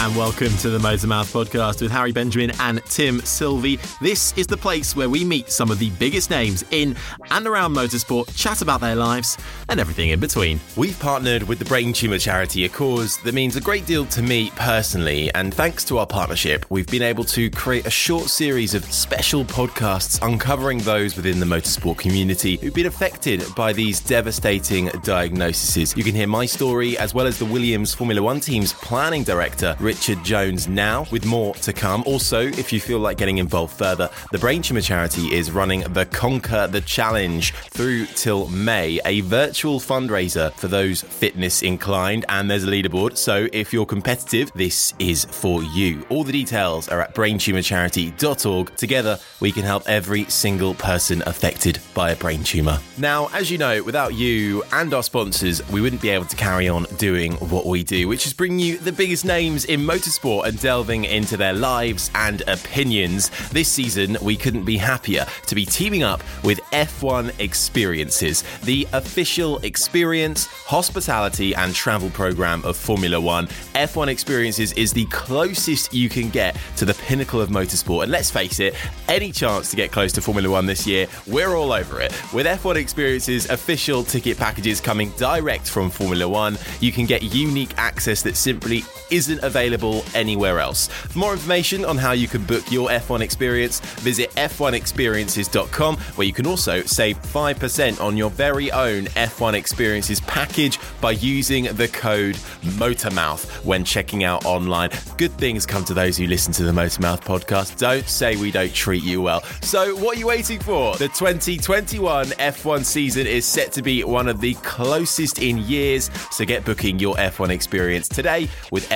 and welcome to the Motormouth podcast with Harry Benjamin and Tim Sylvie. This is the place where we meet some of the biggest names in and around motorsport, chat about their lives, and everything in between. We've partnered with the Brain Tumour Charity, a cause that means a great deal to me personally. And thanks to our partnership, we've been able to create a short series of special podcasts uncovering those within the motorsport community who've been affected by these devastating diagnoses. You can hear my story as well as the Williams Formula One team's planning director, Richard Jones now, with more to come. Also, if you feel like getting involved further, the Brain Tumour Charity is running the Conquer the Challenge through till May, a virtual fundraiser for those fitness inclined, and there's a leaderboard. So if you're competitive, this is for you. All the details are at braintumorcharity.org. Together, we can help every single person affected by a brain tumour. Now, as you know, without you and our sponsors, we wouldn't be able to carry on doing what we do, which is bringing you the biggest names in motorsport and delving into their lives and opinions. This season, we couldn't be happier to be teaming up with F1 Experiences, the official experience, hospitality, and travel program of Formula One. F1 Experiences is the closest you can get to the pinnacle of motorsport. And let's face it, any chance to get close to Formula One this year, we're all over it. With F1 Experiences official ticket packages coming direct from Formula One, you can get unique access that simply isn't available anywhere else. For more information on how you can book your F1 experience, visit f1experiences.com, where you can also save 5% on your very own F1 experiences package by using the code MOTORMOUTH when checking out online. Good things come to those who listen to the Motormouth podcast. Don't say we don't treat you well. So, what are you waiting for? The 2021 F1 season is set to be one of the closest in years, so get booking your F1 experience today with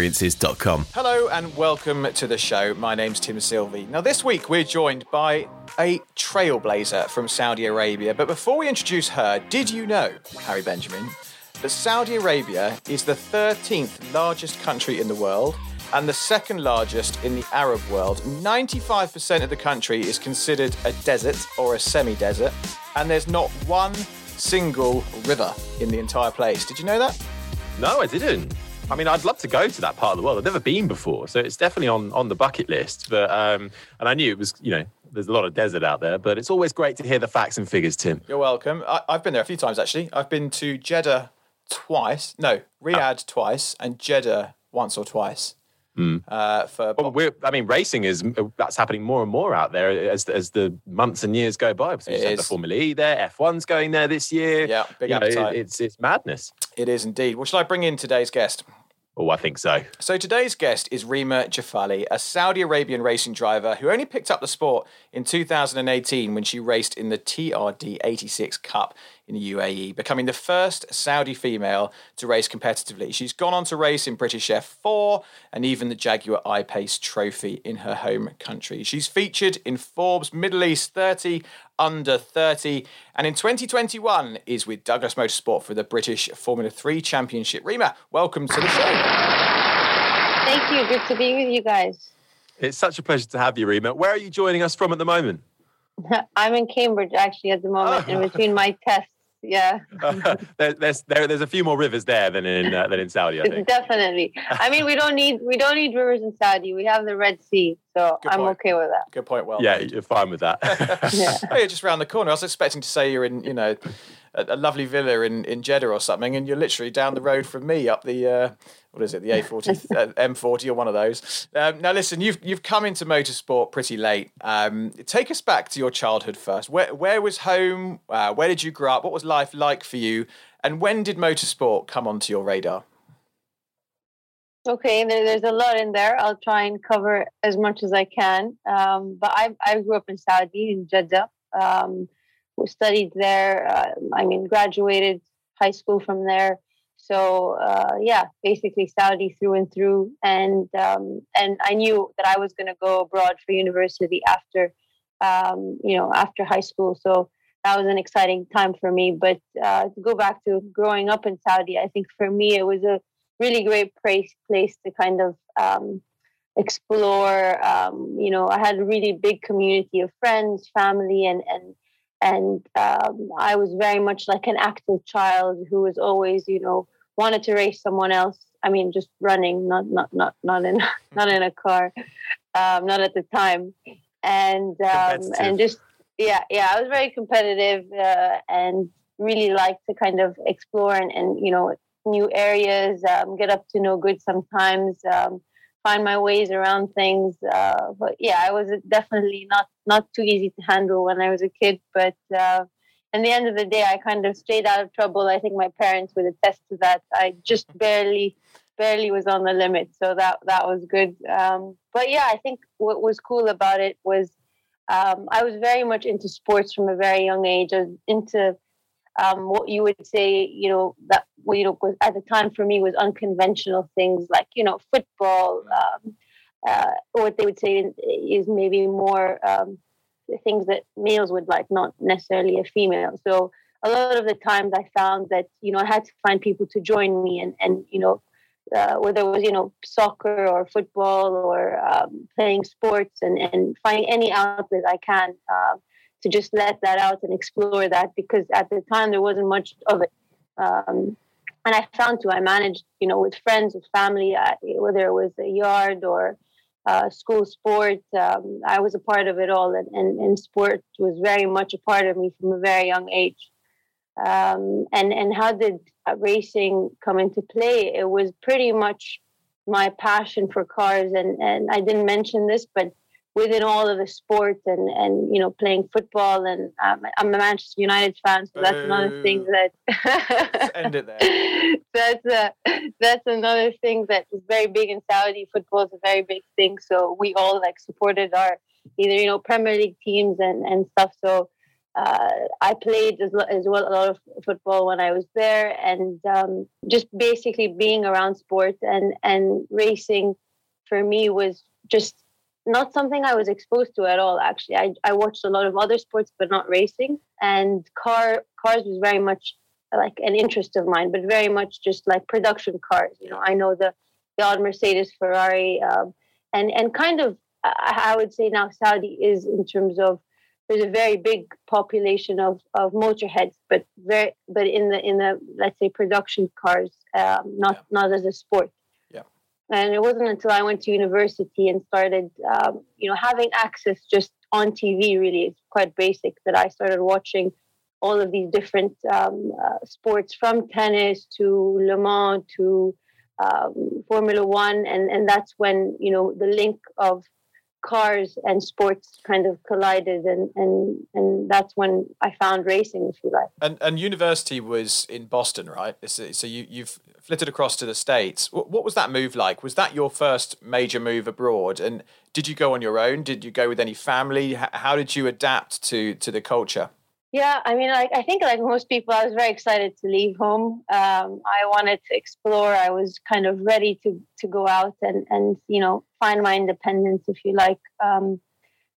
f1experiences.com. Hello and welcome to the show. My name's Tim Sylvie. Now, this week we're joined by a trailblazer from Saudi Arabia. But before we introduce her, did you know, Harry Benjamin, that Saudi Arabia is the 13th largest country in the world and the second largest in the Arab world? 95% of the country is considered a desert or a semi desert, and there's not one single river in the entire place. Did you know that? No, I didn't. I mean, I'd love to go to that part of the world. I've never been before, so it's definitely on on the bucket list. But um, and I knew it was, you know, there's a lot of desert out there, but it's always great to hear the facts and figures, Tim. You're welcome. I, I've been there a few times actually. I've been to Jeddah twice. No, Riyadh twice, and Jeddah once or twice. Uh, for Well, we're, I mean, racing is that's happening more and more out there as as the months and years go by. So the. Formula E there, F1's going there this year. Yeah, big You know, appetite. it- it's it's madness. it is indeed. Well, shall I bring in today's guest? Oh, I think so. So today's guest is Reema Juffali, a Saudi Arabian racing driver who only picked up the sport in 2018 when she raced in the TRD 86 Cup in the UAE, becoming the first Saudi female to race competitively. She's gone on to race in British F4 and even the Jaguar I-Pace Trophy in her home country. She's featured in Forbes Middle East 30 under 30 and in 2021 is with Douglas Motorsport for the British Formula 3 Championship. Reema, welcome to the show. Thank you. Good to be with you guys. It's such a pleasure to have you, Reema. Where are you joining us from at the moment? I'm in Cambridge actually at the moment oh. in between my tests. Yeah, there, there's there, there's a few more rivers there than in uh, than in Saudi, I think. definitely. I mean, we don't need we don't need rivers in Saudi. We have the Red Sea, so Good I'm point. okay with that. Good point. Well, Yeah, made. you're fine with that. Yeah. oh, you're just round the corner. I was expecting to say you're in, you know, a, a lovely villa in, in Jeddah or something, and you're literally down the road from me up the uh, what is it, the A40, uh, M40 or one of those. Um, now, listen, you've you've come into motorsport pretty late. Um, take us back to your childhood first. Where where was home? Uh, where did you grow up? What was life like for you? And when did motorsport come onto your radar? Okay, there, there's a lot in there. I'll try and cover as much as I can. Um, but I, I grew up in Saudi, in Jeddah. Um, studied there. Uh, I mean, graduated high school from there. So uh, yeah, basically Saudi through and through. And um, and I knew that I was going to go abroad for university after, um, you know, after high school. So that was an exciting time for me. But uh, to go back to growing up in Saudi, I think for me it was a really great place place to kind of um, explore. Um, you know, I had a really big community of friends, family, and and and um, I was very much like an active child who was always, you know, wanted to race someone else I mean, just running, not not not not in not in a car, um, not at the time, and um, and just yeah, yeah, I was very competitive uh, and really liked to kind of explore and, and you know new areas, um, get up to no good sometimes, um, find my ways around things. Uh, but yeah, I was definitely not not too easy to handle when I was a kid. But uh, in the end of the day, I kind of stayed out of trouble. I think my parents would attest to that. I just barely barely was on the limit, so that that was good. Um, but yeah, I think what was cool about it was um, I was very much into sports from a very young age. Was into um, what you would say, you know, that you know was at the time for me was unconventional things like you know football. Um, uh, what they would say is maybe more things that males would like, not necessarily a female. So a lot of the times I found that you know I had to find people to join me, and and you know uh, whether it was you know soccer or football or um, playing sports, and and finding any outlet I can uh, to just let that out and explore that because at the time there wasn't much of it. Um, and I found to I managed, you know, with friends, with family, whether it was a yard or uh, school sport. Um, I was a part of it all, and, and, and sport was very much a part of me from a very young age. Um, and and how did racing come into play? It was pretty much my passion for cars, and and I didn't mention this, but within all of the sports and and you know playing football and um, I'm a Manchester United fan, so that's another thing that end it there. that's a, that's another thing that is very big in Saudi. Football is a very big thing, so we all like supported our either you know Premier League teams and and stuff. So. Uh, I played as, as, well a lot of football when I was there, and um, just basically being around sports and and racing for me was just not something I was exposed to at all. Actually, I, I watched a lot of other sports, but not racing. And car cars was very much like an interest of mine, but very much just like production cars. You know, I know the the odd Mercedes, Ferrari, um, and and kind of I would say now Saudi is in terms of there's a very big population of of motorheads, but very but in the in the let's say production cars, um, not yeah. not as a sport. And it wasn't until I went to university and started, um, you know, having access just on TV. Really, it's quite basic that I started watching all of these different um, uh, sports, from tennis to Le Mans to um, Formula One, and and that's when you know the link of cars and sports kind of collided and and and that's when I found racing if you like. And and university was in Boston right? So you you've flitted across to the states. What, was that move like? Was that your first major move abroad? And did you go on your own? Did you go with any family? How did you adapt to to the culture yeah, I mean, like I think like most people, I was very excited to leave home. Um, I wanted to explore. I was kind of ready to to go out and and you know find my independence, if you like. Um,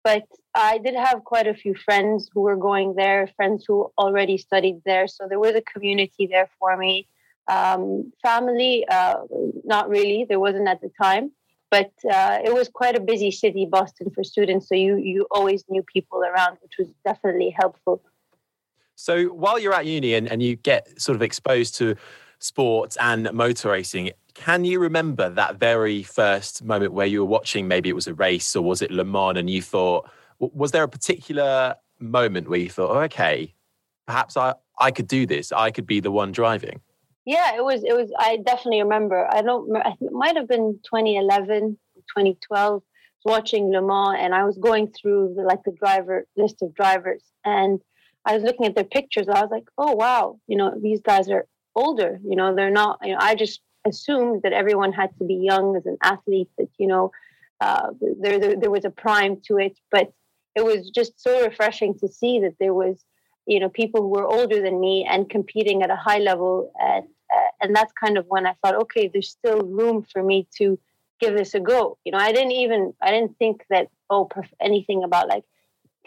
but I did have quite a few friends who were going there, friends who already studied there, so there was a community there for me. Um, family, uh, not really. There wasn't at the time, but uh, it was quite a busy city, Boston, for students. So you you always knew people around, which was definitely helpful. So while you're at uni and, and you get sort of exposed to sports and motor racing, can you remember that very first moment where you were watching, maybe it was a race or was it Le Mans, and you thought, was there a particular moment where you thought, oh, okay, perhaps I, I could do this, I could be the one driving? Yeah, it was, it was, I definitely remember. I don't, I think it might have been 2011, 2012, watching Le Mans, and I was going through the, like the driver list of drivers. And I was looking at their pictures. I was like, oh wow, you know, these guys are older. You know, they're not. You know, I just assumed that everyone had to be young as an athlete. That you know, uh, there, there there was a prime to it, but it was just so refreshing to see that there was, you know, people who were older than me and competing at a high level, and uh, and that's kind of when I thought, okay, there's still room for me to give this a go. You know, I didn't even I didn't think that oh anything about like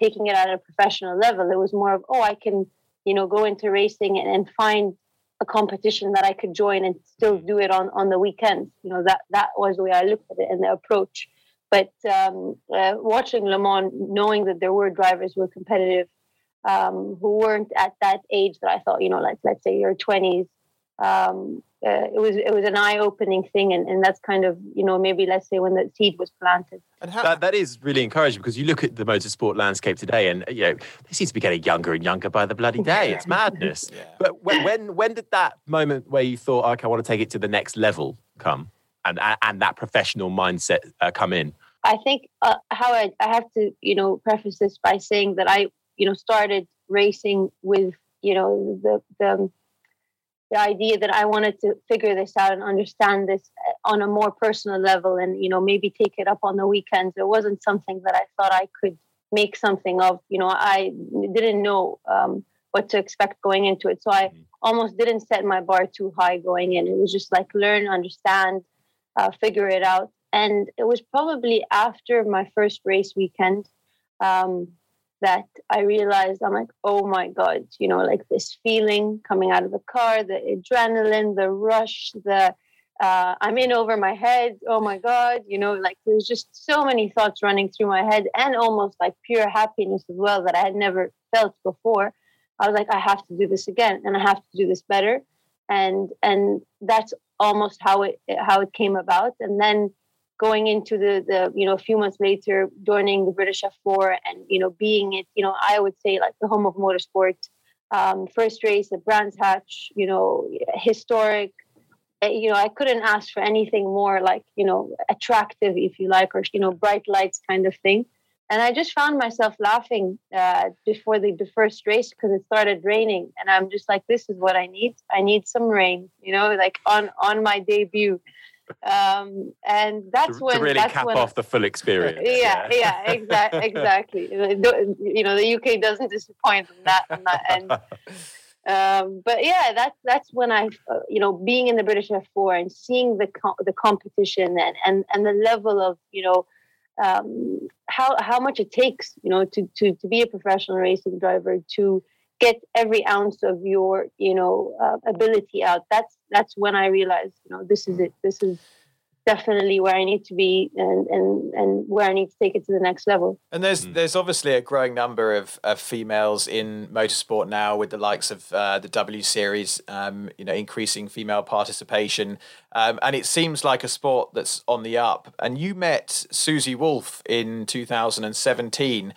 taking it at a professional level. It was more of, oh, I can, you know, go into racing and, and find a competition that I could join and still do it on on the weekends. You know, that that was the way I looked at it and the approach. But um, uh, watching Le Mans, knowing that there were drivers who were competitive, um, who weren't at that age that I thought, you know, like let's say your twenties, um, uh, it was it was an eye opening thing, and, and that's kind of you know maybe let's say when the seed was planted. And how- that, that is really encouraging because you look at the motorsport landscape today, and you know they seem to be getting younger and younger by the bloody day. It's madness. yeah. But when, when when did that moment where you thought, okay, I want to take it to the next level come, and and that professional mindset uh, come in? I think uh, how I, I have to you know preface this by saying that I you know started racing with you know the the the idea that I wanted to figure this out and understand this uh, on a more personal level and you know maybe take it up on the weekends. It wasn't something that I thought I could make something of you know I didn't know um, what to expect going into it. So I mm-hmm. almost didn't set my bar too high going in. It was just like learn understand uh, figure it out. And it was probably after my first race weekend um, that I realized I'm like, oh my God, you know, like this feeling coming out of the car, the adrenaline, the rush, the uh, I'm in over my head. Oh my God, you know, like there's just so many thoughts running through my head and almost like pure happiness as well that I had never felt before. I was like, I have to do this again and I have to do this better. And and that's almost how it how it came about. And then going into the the you know a few months later joining the British F4 and you know being it you know I would say like the home of motorsport. Um, first race at Brands Hatch you know historic. Eh, you know I couldn't ask for anything more like you know attractive if you like or you know bright lights kind of thing. And I just found myself laughing uh, before the, the first race because it started raining and I'm just like this is what I need. I need some rain you know like on on my debut um, and that's to, when to really that's cap when, off the full experience. Yeah, yeah, yeah exactly, exactly. You know, the UK doesn't disappoint on that, on that end. Um, but yeah, that's that's when I, uh, you know, being in the British F4 and seeing the co- the competition and, and and the level of you know um, how how much it takes, you know, to to to be a professional racing driver to get every ounce of your you know uh, ability out. That's that's when i realized you know this is it. This is definitely where i need to be and and and where i need to take it to the next level. And there's mm. there's obviously a growing number of, of females in motorsport now with the likes of uh, the w series um, you know increasing female participation. Um, and it seems like a sport that's on the up. And you met susie wolff in 2017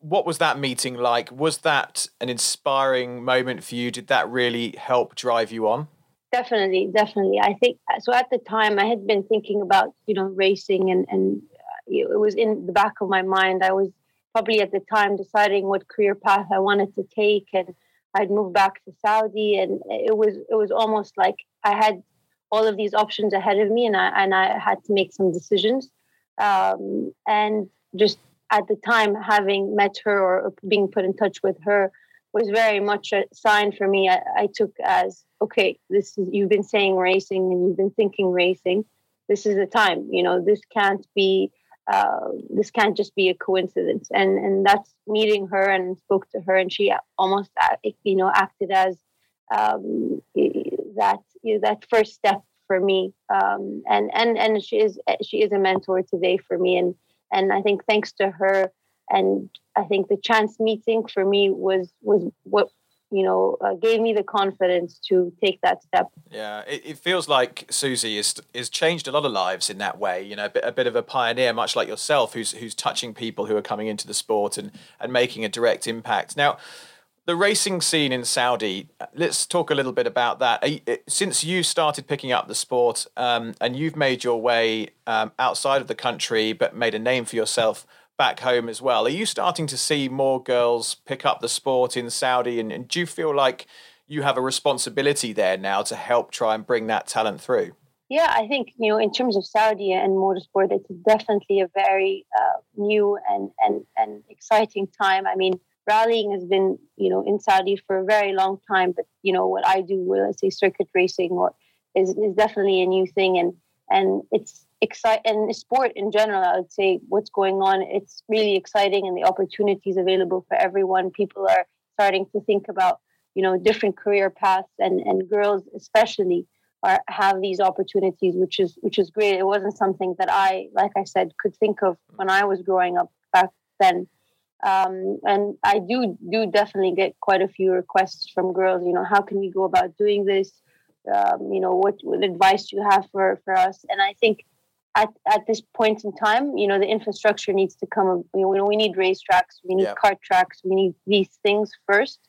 what was that meeting like? Was that an inspiring moment for you? Did that really help drive you on? Definitely, definitely. I think so. At the time, I had been thinking about you know racing, and and uh, it was in the back of my mind. I was probably at the time deciding what career path I wanted to take, and I'd moved back to Saudi, and it was it was almost like I had all of these options ahead of me, and I and I had to make some decisions, um, and just at the time, having met her or being put in touch with her was very much a sign for me. I, I took as okay, this is you've been saying racing and you've been thinking racing. This is the time. You know, this can't be. Uh, this can't just be a coincidence, and and that's meeting her and spoke to her, and she almost uh, you know acted as um, that you know, that first step for me, um, and and and she is she is a mentor today for me, and and I think thanks to her, and I think the chance meeting for me was was what you know uh, gave me the confidence to take that step. Yeah, it, it feels like Susie is is changed a lot of lives in that way. You know, a bit, a bit of a pioneer, much like yourself, who's who's touching people who are coming into the sport and and making a direct impact. Now the racing scene in Saudi. Let's talk a little bit about that. Since you started picking up the sport um, and you've made your way um, outside of the country, but made a name for yourself back home as well, are you starting to see more girls pick up the sport in Saudi? And, and do you feel like you have a responsibility there now to help try and bring that talent through? Yeah, I think you know, in terms of Saudi and motorsport, it's definitely a very uh, new and and and exciting time. I mean, rallying has been, you know, in Saudi for a very long time. But you know, what I do, let's say circuit racing, or is is definitely a new thing, and and it's exciting. And sport in general, I would say, what's going on, it's really exciting, and the opportunities available for everyone. People are starting to think about, you know, different career paths, and and girls especially are have these opportunities, which is which is great. It wasn't something that I, like I said, could think of when I was growing up back then um, and I do do definitely get quite a few requests from girls. You know, how can we go about doing this? um, you know, what, what advice you have for for us. And I think at, at this point in time, you know, the infrastructure needs to come. You know, we need racetracks, we need yeah. kart tracks, we need these things first.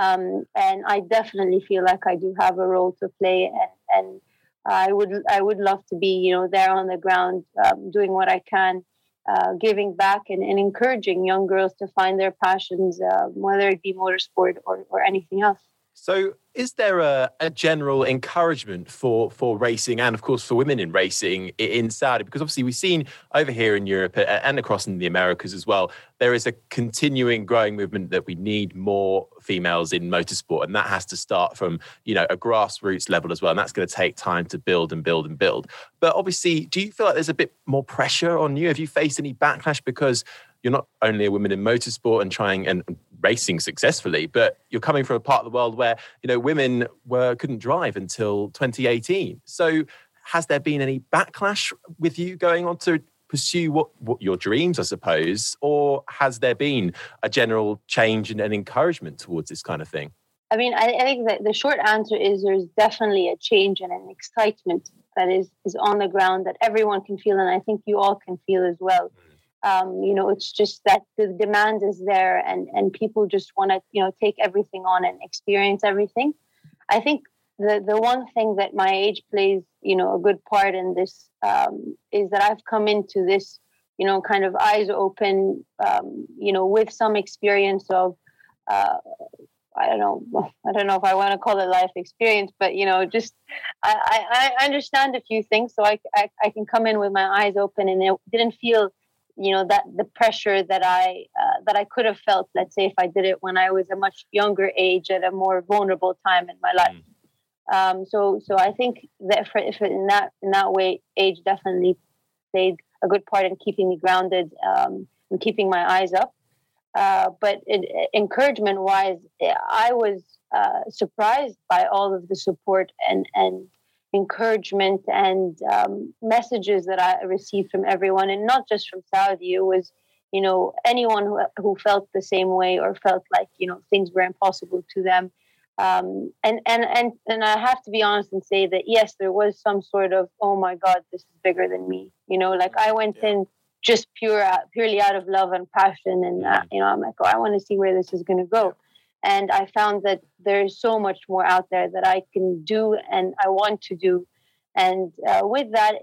Um, and I definitely feel like I do have a role to play, and, and I would I would love to be, you know, there on the ground, um, doing what I can, uh, giving back, and, and, encouraging young girls to find their passions, uh, whether it be motorsport or, or anything else. So, is there a, a, general encouragement for for racing and, of course, for women in racing in Saudi? Because obviously, we've seen over here in Europe and across in the Americas as well, there is a continuing growing movement that we need more females in motorsport, and that has to start from you know a grassroots level as well, and that's going to take time to build and build and build. But obviously, do you feel like there's a bit more pressure on you? Have you faced any backlash because you're not only a woman in motorsport and trying and racing successfully, but you're coming from a part of the world where you know women were couldn't drive until 2018. So has there been any backlash with you going on to pursue what, what your dreams, I suppose, or has there been a general change and an encouragement towards this kind of thing? I mean, I, I think that the short answer is there's definitely a change and an excitement that is is on the ground that everyone can feel, and I think you all can feel as well. Mm um, you know it's just that the demand is there and and people just want to you know take everything on and experience everything i think the the one thing that my age plays you know a good part in this um, is that i've come into this you know kind of eyes open um, you know with some experience of uh, I don't know. I don't know if I want to call it life experience, but you know, just I, I, I understand a few things, so I, I, I can come in with my eyes open, and it didn't feel you know that the pressure that I uh, that I could have felt, let's say, if I did it when I was a much younger age at a more vulnerable time in my life. Mm. Um, so, so I think that for, if in that in that way, age definitely played a good part in keeping me grounded um, and keeping my eyes up. Uh, but it, encouragement wise, I was uh, surprised by all of the support and and encouragement and um, messages that I received from everyone, and not just from Saudi. It was, you know, anyone who, who felt the same way or felt like you know things were impossible to them. Um, and and and and I have to be honest and say that yes, there was some sort of oh my god, this is bigger than me. You know, like I went yeah. in just pure purely out of love and passion, and uh, you know, I'm like, oh, I want to see where this is going to go and i found that there's so much more out there that i can do and i want to do. And uh, with that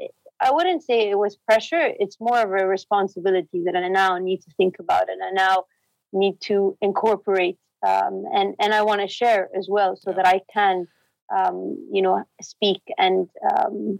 i wouldn't say it was pressure. It's more of a responsibility that i now need to think about and i now need to incorporate um, and and i want to share as well so that i can um, you know speak and um,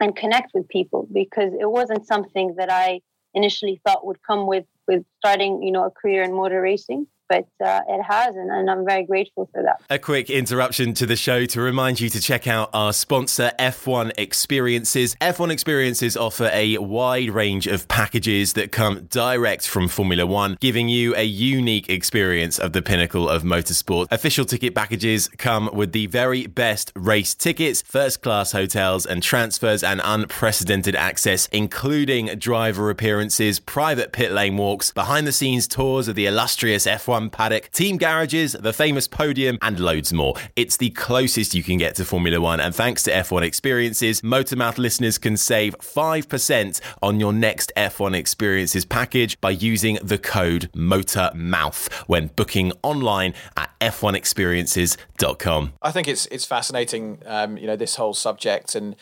and connect with people because it wasn't something that i initially thought would come with with starting you know a career in motor racing but uh, it has, and, and, I'm very grateful for that. A quick interruption to the show to remind you to check out our sponsor, F1 Experiences. F1 Experiences offer a wide range of packages that come direct from Formula One, giving you a unique experience of the pinnacle of motorsport. Official ticket packages come with the very best race tickets, first class hotels and transfers, and unprecedented access, including driver appearances, private pit lane walks, behind the scenes tours of the illustrious F1 F1 paddock, team garages, the famous podium, and loads more. It's the closest you can get to Formula One, and thanks to F1 Experiences, Motormouth listeners can save 5% on your next F1 Experiences package by using the code MOTORMOUTH when booking online at f1experiences.com. I think it's it's fascinating, um, you know, this whole subject, and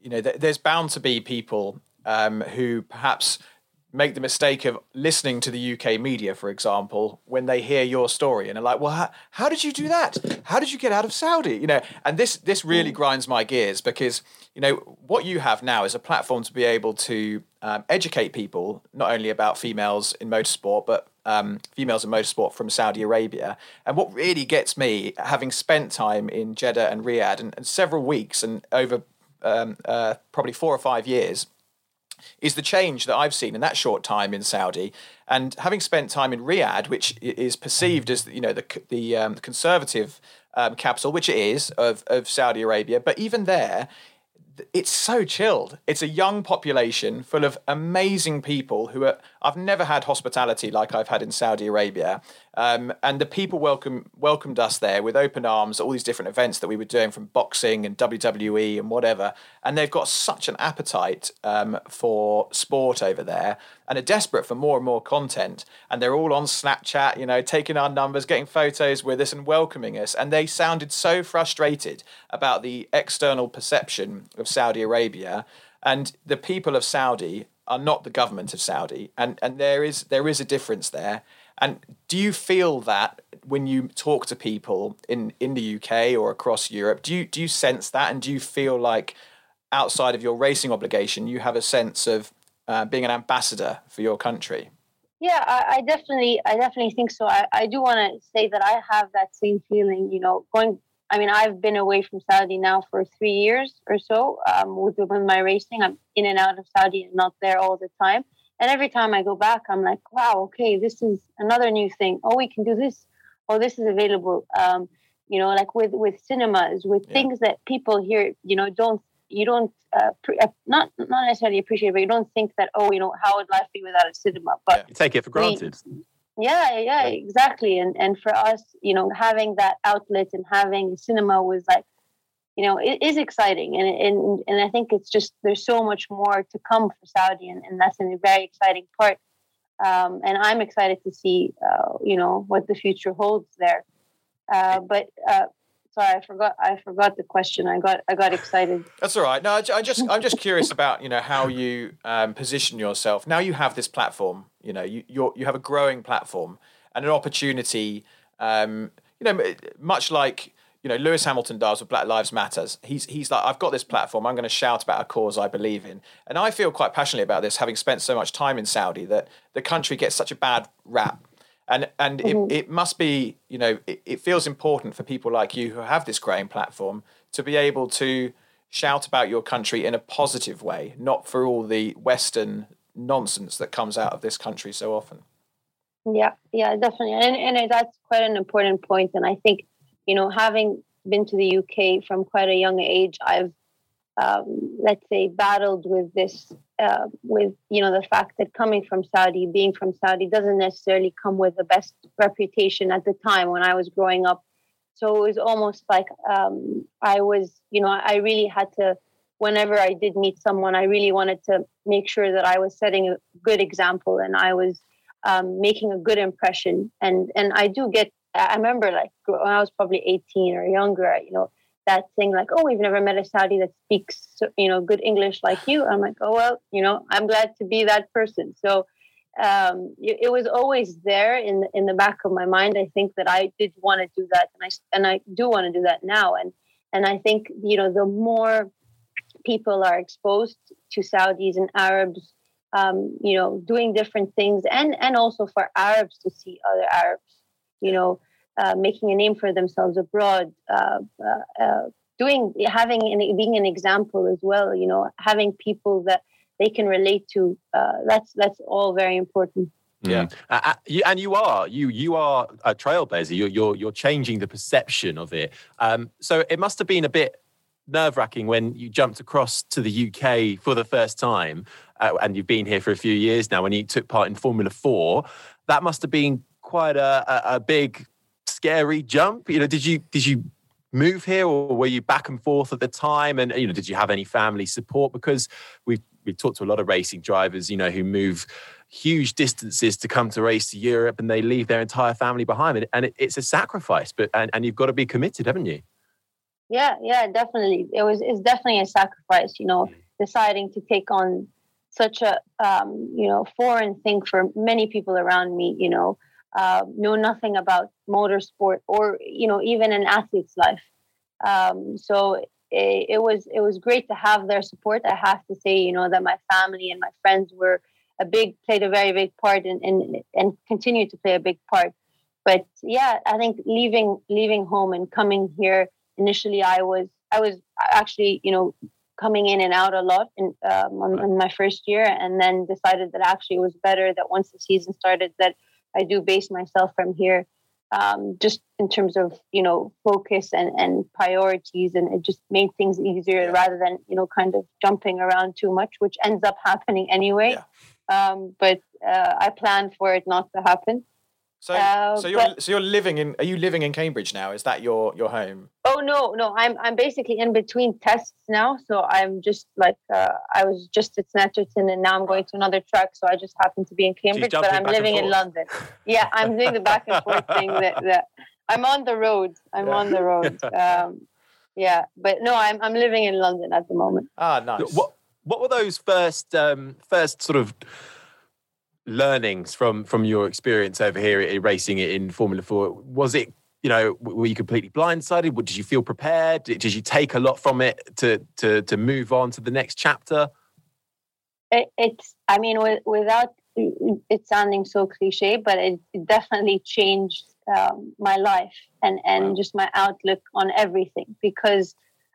you know, th- there's bound to be people um, who perhaps make the mistake of listening to the UK media, for example, when they hear your story and are like, "Well, how, how, did you do that? How did you get out of Saudi?" You know, and this this really mm. grinds my gears because you know what you have now is a platform to be able to um, educate people not only about females in motorsport, but um, females in motorsport from Saudi Arabia. And what really gets me, having spent time in Jeddah and Riyadh and, and several weeks and over um, uh, probably four or five years is the change that I've seen in that short time in Saudi. And having spent time in Riyadh, which is perceived as you know the the um, conservative um, capital, which it is of of Saudi Arabia, but even there, it's so chilled. It's a young population full of amazing people who are, I've never had hospitality like I've had in Saudi Arabia. Um, and the people welcome welcomed us there with open arms, all these different events that we were doing from boxing and WWE and whatever. And they've got such an appetite um, for sport over there and are desperate for more and more content. And they're all on Snapchat, you know, taking our numbers, getting photos with us and welcoming us. And they sounded so frustrated about the external perception of Saudi Arabia. And the people of Saudi are not the government of Saudi. And, and there is there is a difference there. And do you feel that when you talk to people in, in the UK or across Europe, do you do you sense that, and do you feel like outside of your racing obligation, you have a sense of uh, being an ambassador for your country? Yeah, I, I definitely, I definitely think so. I, I do want to say that I have that same feeling. You know, going. I mean, I've been away from Saudi now for three years or so um, with, with my racing. I'm in and out of Saudi and not there all the time. And every time I go back, I'm like, wow, okay, this is another new thing. Oh, we can do this. Oh, this is available. Um, you know, like with with cinemas, with yeah. things that people here, you know, don't you don't uh, pre- uh, not not necessarily appreciate, but you don't think that oh, you know, how would life be without a cinema? But yeah, you take it for granted. We, yeah, yeah, exactly. And and for us, you know, having that outlet and having cinema was like you know, it is exciting. And, and, and I think it's just, there's so much more to come for Saudi. And, and that's a very exciting part. Um, and I'm excited to see, uh, you know, what the future holds there. Uh, but uh, sorry, I forgot. I forgot the question. I got I got excited. That's all right. No, I, just I'm just curious about you know how you um, position yourself. Now you have this platform. You know, you you you have a growing platform and an opportunity. Um, you know, much like you know Lewis Hamilton does with Black Lives Matters. He's he's like I've got this platform. I'm going to shout about a cause I believe in, and I feel quite passionately about this, having spent so much time in Saudi. That the country gets such a bad rap, and and mm-hmm. it, it must be you know it, it feels important for people like you who have this growing platform to be able to shout about your country in a positive way, not for all the Western nonsense that comes out of this country so often. Yeah, yeah, definitely, and and that's quite an important point. point, and I think you know, having been to the UK from quite a young age, I've um, let's say battled with this uh, with you know the fact that coming from Saudi, being from Saudi, doesn't necessarily come with the best reputation at the time when I was growing up. So it was almost like um, I was, you know, I really had to. Whenever I did meet someone, I really wanted to make sure that I was setting a good example and I was um, making a good impression. And and I do get I remember like when I was probably 18 or younger, you know, that thing like, oh, we've never met a Saudi that speaks, you know, good English like you. I'm like, oh, well, you know, I'm glad to be that person. So um, it, was always there in the, in the back of my mind. I think that I did want to do that, and I and I do want to do that now. And and I think you know the more people are exposed to Saudis and Arabs, um, you know, doing different things, and and also for Arabs to see other Arabs you know, uh, making a name for themselves abroad, uh, uh, uh, doing, having, an, being an example as well. You know, having people that they can relate to. Uh, that's that's all very important. Yeah, mm. uh, and you are you you are a trailblazer. You're you're you're changing the perception of it. Um, so it must have been a bit nerve wracking when you jumped across to the UK for the first time, uh, and you've been here for a few years now. When you took part in Formula Four, that must have been quite a, a, a big, scary jump. You know, did you did you move here, or were you back and forth at the time? And you know, did you have any family support? Because we've we've talked to a lot of racing drivers, you know, who move huge distances to come to race to Europe, and they leave their entire family behind. And it, it's a sacrifice, but and, and you've got to be committed, haven't you? Yeah, yeah, definitely. It was it's definitely a sacrifice. You know, deciding to take on such a um, you know foreign thing for many people around me. You know, uh, know nothing about motorsport or you know even an athlete's life. Um, so it, it, was it was great to have their support. I have to say, you know, that my family and my friends were a big played a very big part and and, and continue to play a big part. But yeah, I think leaving leaving home and coming here initially, I was I was actually you know coming in and out a lot in, um, in my first year, and then decided that actually it was better that once the season started that I do base myself from here, um, just in terms of you know focus and and priorities, and it just made things easier rather than you know kind of jumping around too much, which ends up happening anyway. Yeah. um, but uh, I plan for it not to happen. So, uh, so you're but, so you're living in. Are you living in Cambridge now? Is that your your home? No, no. I'm I'm basically in between tests now. So I'm just like uh, I was just at Snetterton, and now I'm going to another track. So I just happen to be in Cambridge, but I'm living in London. Yeah, I'm doing the back and forth thing. That, that I'm on the road. I'm yeah. on the road. Um, yeah, but no, I'm I'm living in London at the moment. Ah, nice. What what were those first um, first sort of learnings from from your experience over here racing it in Formula Four? Was it you know were you completely blindsided? Did you feel prepared? Did you take a lot from it to to to move on to the next chapter? It, it's I mean without it sounding so cliche, but it, definitely changed um, my life and and wow. just my outlook on everything because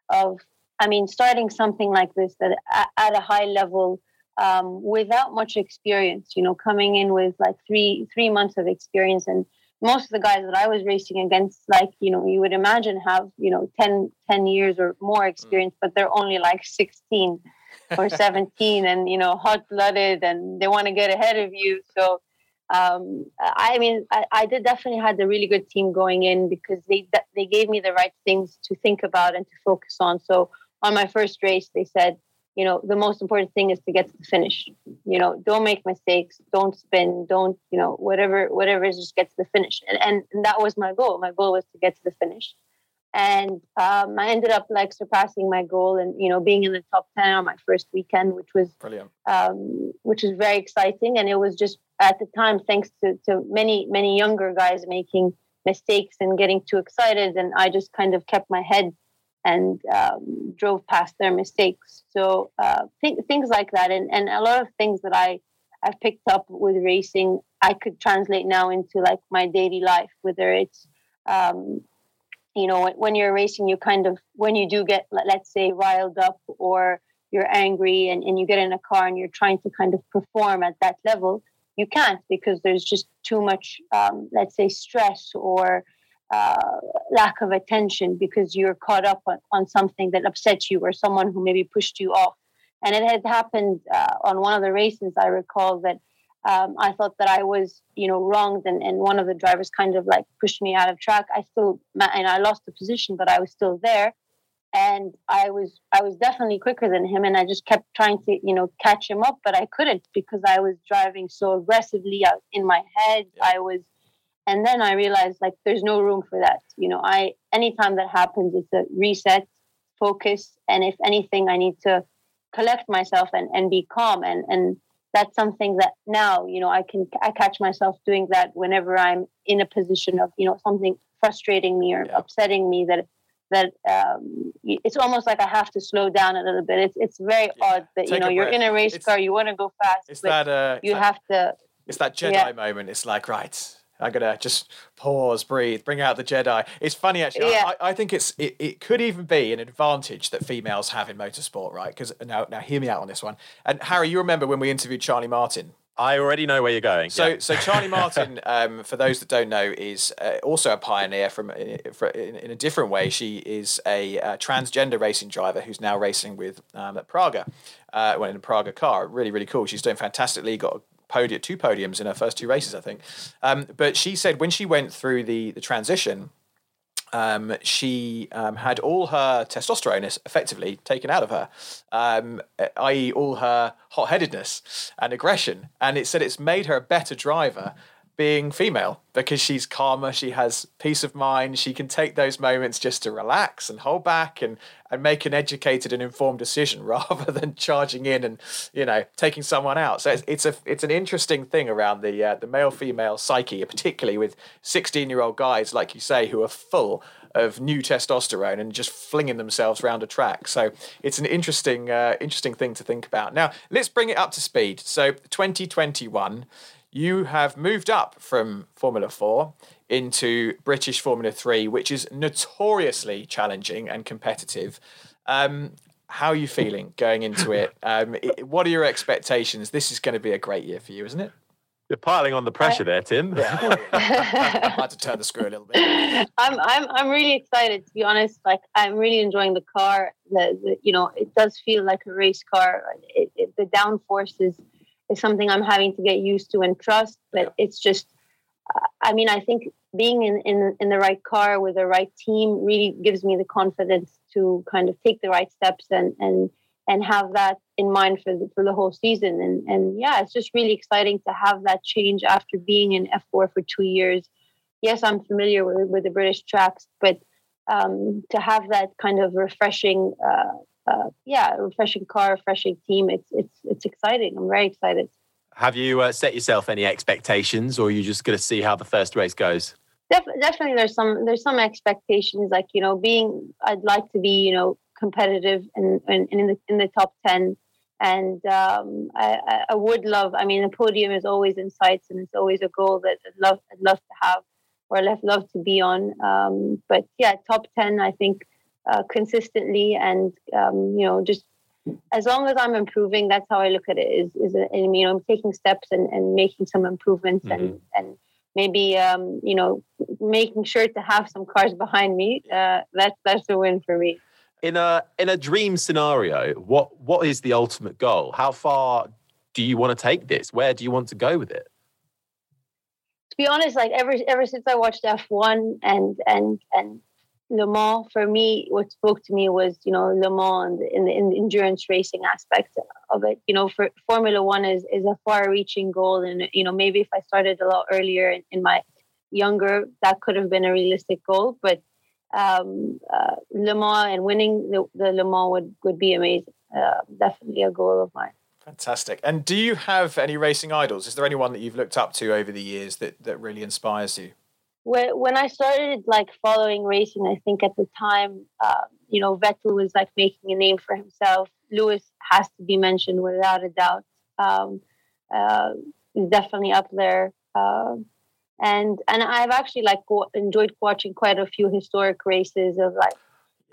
of I mean starting something like this that at, at a high level um, without much experience, you know, coming in with like three three months of experience. And most of the guys that I was racing against, like, you know, you would imagine have, you know, 10, 10 years or more mm. experience, but they're only like 16 or 17 and, you know, hot blooded and they want to get ahead of you. So, um, I mean, I, I, did definitely had a really good team going in because they they gave me the right things to think about and to focus on. So on my first race, they said, you know the most important thing is to get to the finish. You know don't make mistakes don't spin don't you know whatever whatever is just get to the finish. And, and, and that was my goal. My goal was to get to the finish. And um, i ended up like surpassing my goal and you know being in the top 10 on my first weekend which was brilliant. um, which was very exciting. And it was just at the time thanks to, to many many younger guys making mistakes and getting too excited. And i just kind of kept my head and um, drove past their mistakes. So uh, th- things like that, and, and a lot of things that I I've picked up with racing, I could translate now into like my daily life. Whether it's um, you know when you're racing, you kind of when you do get let's say riled up or you're angry and, and you get in a car and you're trying to kind of perform at that level you can't because there's just too much um, let's say stress or uh, lack of attention because you're caught up on, on something that upsets you or someone who maybe pushed you off. And it had happened uh, on one of the races. I recall that um, I thought that I was, you know, wronged, and, and one of the drivers kind of like pushed me out of track. I still and I lost the position, but I was still there, and I was I was definitely quicker than him, and I just kept trying to, you know, catch him up, but I couldn't because I was driving so aggressively. I in my head. I was and then i realized like there's no room for that you know i anytime that happens it's a reset focus and if anything i need to collect myself and, and be calm and and that's something that now you know i can i catch myself doing that whenever i'm in a position of you know something frustrating me or yeah. upsetting me that that um, it's almost like I have to slow down a little bit. It's it's very yeah. odd that Take you know you're in a race it's, car, you want to go fast, it's that uh, you that, have to. It's that Jedi yeah. moment. It's like right, I'm gonna just pause, breathe, bring out the Jedi. It's funny actually. Yeah. I, I think it's it, it could even be an advantage that females have in motorsport, right? Because now now hear me out on this one. And Harry, you remember when we interviewed Charlie Martin? I already know where you're going. So, yeah. so Charlie Martin, um, for those that don't know, is uh, also a pioneer from in, in, a different way. She is a, a, transgender racing driver who's now racing with um, at Praga, uh, well in a Praga car. Really, really cool. She's doing fantastically. Got podium, two podiums in her first two races, I think. Um, but she said when she went through the the transition, um, she um, had all her testosterone effectively taken out of her, um, i.e., all her hot headedness and aggression. And it said it's made her a better driver being female because she's calmer, she has peace of mind, she can take those moments just to relax and hold back and and make an educated and informed decision rather than charging in and you know taking someone out. So it's, it's a it's an interesting thing around the uh, the male female psyche, particularly with 16 year old guys like you say who are full of new testosterone and just flinging themselves around a track. So it's an interesting uh, interesting thing to think about. Now let's bring it up to speed. So 2021 you have moved up from Formula 4 into British Formula 3, which is notoriously challenging and competitive. Um, how are you feeling going into it? Um, it? What are your expectations? This is going to be a great year for you, isn't it? You're piling on the pressure there, Tim. Yeah, I had to turn the screw a little bit. I'm, I'm, I'm really excited to be honest. Like, I'm really enjoying the car. The, the you know, it does feel like a race car. It, it, the downforce is is something I'm having to get used to and trust. But it's just, I mean, I think being in, in in the right car with the right team really gives me the confidence to kind of take the right steps and and and have that in mind for the, for the whole season. And and yeah, it's just really exciting to have that change after being in F4 for two years. Yes, I'm familiar with, with the British tracks, but um, to have that kind of refreshing, uh, uh, yeah, refreshing car, refreshing team, it's it's it's exciting. I'm very excited. Have you uh, set yourself any expectations, or are you just going to see how the first race goes? Def- definitely, there's some there's some expectations. Like you know, being I'd like to be you know competitive and, and, in the in the top ten, and um, I, I would love. I mean, the podium is always in sights, and it's always a goal that I'd love I'd love to have or I'd love to be on. Um, but yeah, top ten, I think uh, consistently, and um, you know, just as long as I'm improving, that's how I look at it. Is is and, you know, I'm taking steps and, and making some improvements mm-hmm. and and maybe um, you know making sure to have some cars behind me. Uh, that's that's a win for me. In a in a dream scenario, what what is the ultimate goal? How far do you want to take this? Where do you want to go with it? To be honest, like ever ever since I watched F one and and and Le Mans, for me, what spoke to me was, you know, Le Mans in the, in the endurance racing aspect of it. You know, for Formula One is, is a far reaching goal. And, you know, maybe if I started a lot earlier in, in my younger, that could have been a realistic goal. But um, uh, Le Mans and winning the, the Le Mans would, would be amazing. Uh, definitely a goal of mine. Fantastic. And do you have any racing idols? Is there anyone that you've looked up to over the years that, that really inspires you? When I started like following racing, I think at the time, um, you know, Vettel was like making a name for himself. Lewis has to be mentioned without a doubt. Um, uh, he's definitely up there. Uh, and and I've actually like enjoyed watching quite a few historic races of like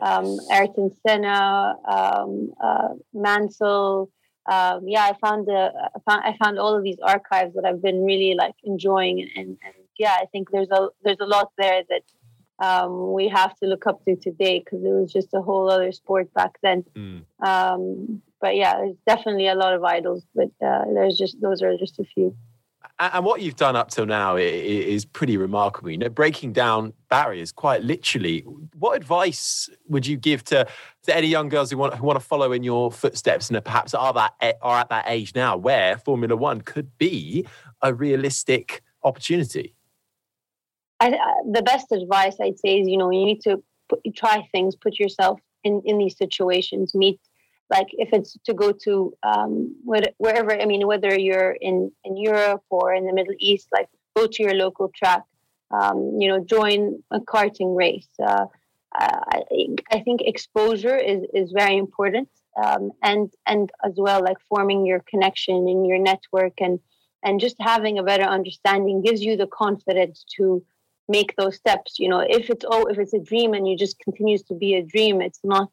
um, Ayrton Senna, um, uh, Mansell. Um, yeah, I found the I found, I found all of these archives that I've been really like enjoying and, and yeah, I think there's a there's a lot there that um, we have to look up to today because it was just a whole other sport back then. Mm. Um, but yeah, there's definitely a lot of idols, but uh, there's just those are just a few. And what you've done up till now is pretty remarkable. You know, breaking down barriers quite literally. What advice would you give to, to any young girls who want who want to follow in your footsteps and perhaps are that are at that age now where Formula One could be a realistic opportunity? I, the best advice I'd say is, you know, you need to try things, put yourself in, in these situations, meet, like if it's to go to um, wherever, I mean, whether you're in, in Europe or in the Middle East, like go to your local track, um, you know, join a karting race. Uh, I, I think exposure is, is very important. Um, and and as well like forming your connection and your network and and just having a better understanding gives you the confidence to make those steps you know if it's oh if it's a dream and you just continues to be a dream it's not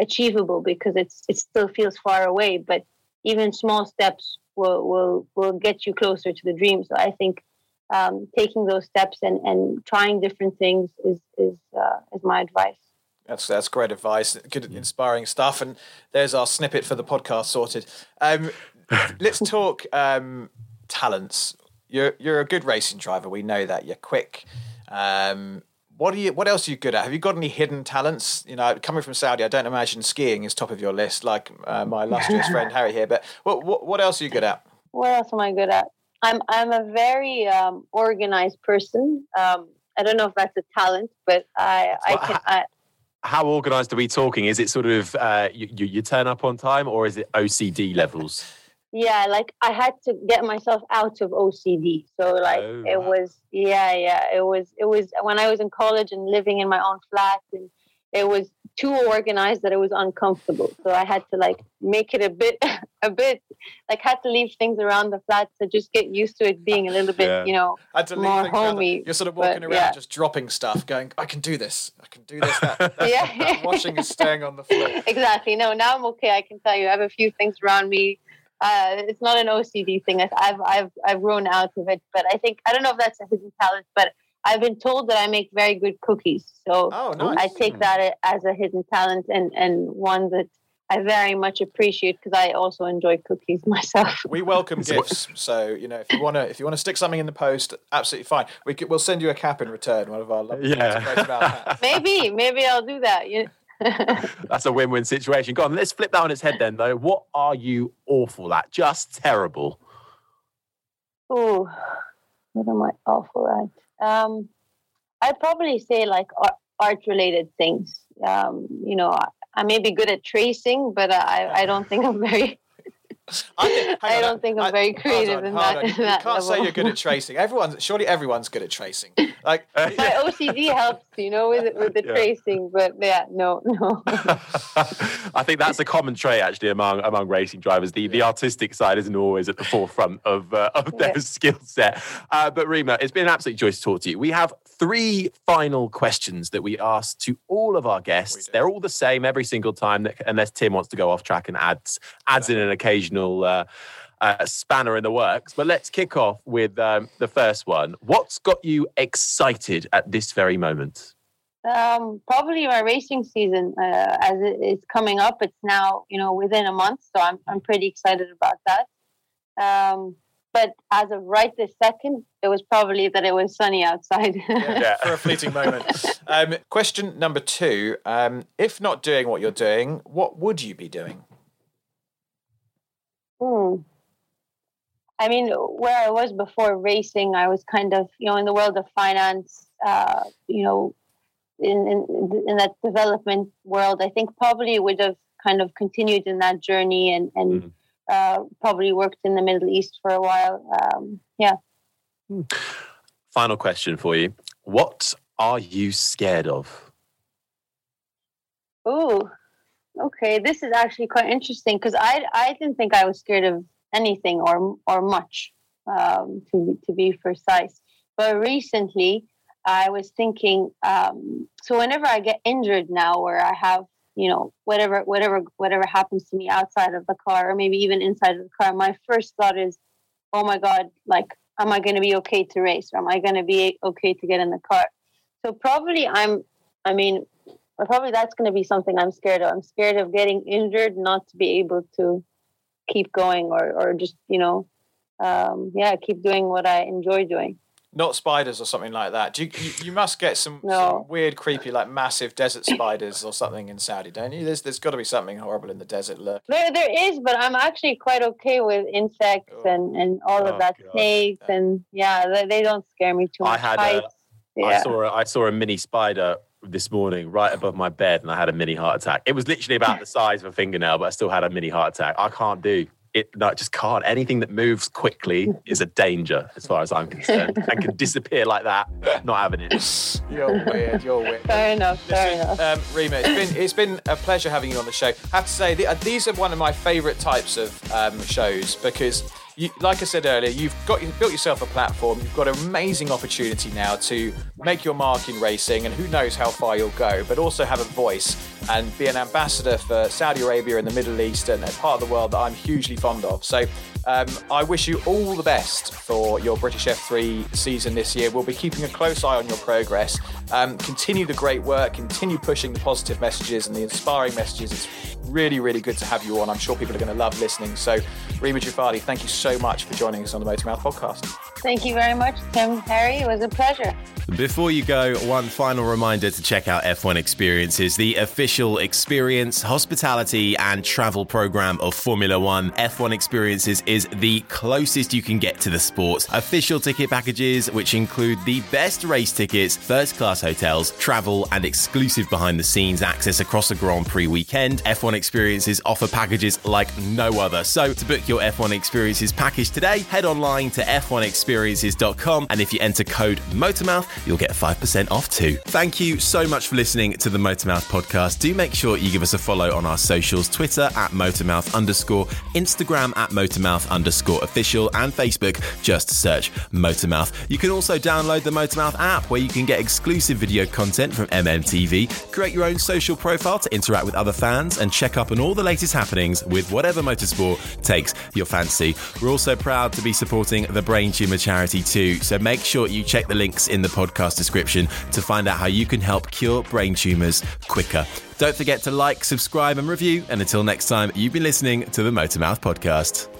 achievable because it's it still feels far away but even small steps will will will get you closer to the dream so i think um, taking those steps and and trying different things is is uh, is my advice that's that's great advice. Good, inspiring stuff. And there's our snippet for the podcast sorted. Um, let's talk um, talents you're you're a good racing driver. We know that you're quick. Um, what are you? What else are you good at? Have you got any hidden talents? You know, coming from Saudi, I don't imagine skiing is top of your list, like uh, my illustrious friend Harry here. But what, what what else are you good at? What else am I good at? I'm I'm a very um, organized person. Um, I don't know if that's a talent, but I I can. I, how organized are we talking? Is it sort of uh, you, you turn up on time, or is it OCD levels? yeah like i had to get myself out of ocd so like oh, it was yeah yeah it was it was when i was in college and living in my own flat and it was too organized that it was uncomfortable. So i had to like make it a bit a bit like had to leave things around the flat to just get used to it being a little bit yeah. you know I had to more homey you're sort of walking but, around yeah. just dropping stuff going i can do this i can do this that, that, yeah. that washing is staying on the floor. Exactly. No now i'm okay. I can tell you i have a few things around me uh, it's not an OCD thing. I've I've I've grown out of it, but I think I don't know if that's a hidden talent, but I've been told that I make very good cookies. So oh, nice. I take that as a hidden talent and and one that I very much appreciate because I also enjoy cookies myself. We welcome gifts, so you know if you want to if you want to stick something in the post, absolutely fine. We could, we'll send you a cap in return. One of our lovely yeah. maybe maybe I'll do that. You That's a win-win situation. Go on, let's flip that on its head then, though. What are you awful at? Just terrible. Oh, what am I awful at? Um, I'd probably say like art-related things. Um, you know, I, I may be good at tracing, but I, I don't think I'm very I, I don't think I'm very creative on, in that. You, you can't level. say you're good at tracing. Everyone's surely everyone's good at tracing. Like my OCD helps, you know, with with the yeah. tracing. But yeah, no, no. I think that's a common trait actually among among racing drivers. The the artistic side isn't always at the forefront of uh, of their yeah. skill set. Uh, but Reema, it's been an absolute joy to talk to you. We have three final questions that we ask to all of our guests. They're all the same every single time, unless Tim wants to go off track and adds adds in an occasion occasional uh, uh, spanner in the works. But let's kick off with um, the first one. What's got you excited at this very moment? Um, probably my racing season, uh, as it is coming up. It's now, you know, within a month, so I'm I'm pretty excited about that. Um, but as of right this second, it was probably that it was sunny outside. yeah, yeah, for a fleeting moment. Um, question number two: um, If not doing what you're doing, what would you be doing? Hmm. I mean, where I was before racing, I was kind of, you know, in the world of finance, uh, you know, in, in, in that development world. I think probably would have kind of continued in that journey and and mm. uh, probably worked in the Middle East for a while. Um, yeah. Hmm. Final question for you: What are you scared of? Ooh, Okay, this is actually quite interesting because I I didn't think I was scared of anything or or much um, to to be precise. But recently, I was thinking. Um, so whenever I get injured now, where I have you know whatever whatever whatever happens to me outside of the car or maybe even inside of the car, my first thought is, oh my god, like am I going to be okay to race? Or am I going to be okay to get in the car? So probably I'm. I mean, probably that's going to be something I'm scared of. I'm scared of getting injured, not to be able to keep going or, or just, you know, um, yeah, keep doing what I enjoy doing. Not spiders or something like that. Do you, you, you must get some, no. some, weird, creepy, like massive desert spiders or something in Saudi, don't you? There's there's got to be something horrible in the desert. Look, there there is, but I'm actually quite okay with insects oh. and, and all oh, of that, God. snakes yeah. and yeah, they, they, don't scare me too much. I had a, yeah. I saw a, I saw a mini spider this morning right above my bed and I had a mini heart attack. It was literally about the size of a fingernail, but I still had a mini heart attack. I can't do it. No, I just can't. Anything that moves quickly is a danger as far as I'm concerned and can disappear like that. Not having it. You're weird. You're weird. Fair enough. Fair enough. Um, Reema, it's been, it's been a pleasure having you on the show. I have to say, these are one of my favourite types of um, shows because you, like I said earlier, you've got you've built yourself a platform. You've got an amazing opportunity now to make your mark in racing, and who knows how far you'll go. But also have a voice and be an ambassador for Saudi Arabia and the Middle East and a part of the world that I'm hugely fond of. So um, I wish you all the best for your British F3 season this year. We'll be keeping a close eye on your progress. Um, continue the great work. Continue pushing the positive messages and the inspiring messages. It's really, really good to have you on. I'm sure people are going to love listening. So, Reema Juffali, thank you so much for joining us on the Motormouth podcast. Thank you very much, Tim. Harry, it was a pleasure. Before you go, one final reminder to check out F1 Experiences, the official experience, hospitality, and travel program of Formula One. F1 Experiences is the closest you can get to the sport. Official ticket packages, which include the best race tickets, first class hotels, travel, and exclusive behind the scenes access across the Grand Prix weekend. F1 Experiences offer packages like no other. So, to book your F1 Experiences package today, head online to f1experiences.com and if you enter code MOTORMOUTH, you'll get 5% off too. Thank you so much for listening to the Motormouth podcast. Do make sure you give us a follow on our socials Twitter at Motormouth underscore, Instagram at Motormouth underscore official, and Facebook. Just search Motormouth. You can also download the Motormouth app where you can get exclusive video content from MMTV, create your own social profile to interact with other fans, and check up on all the latest happenings with whatever motorsport takes your fancy. We're also proud to be supporting the Brain Tumor charity too, so make sure you check the links in the podcast description to find out how you can help cure brain tumors quicker. Don't forget to like, subscribe, and review. And until next time, you've been listening to the Motormouth Podcast.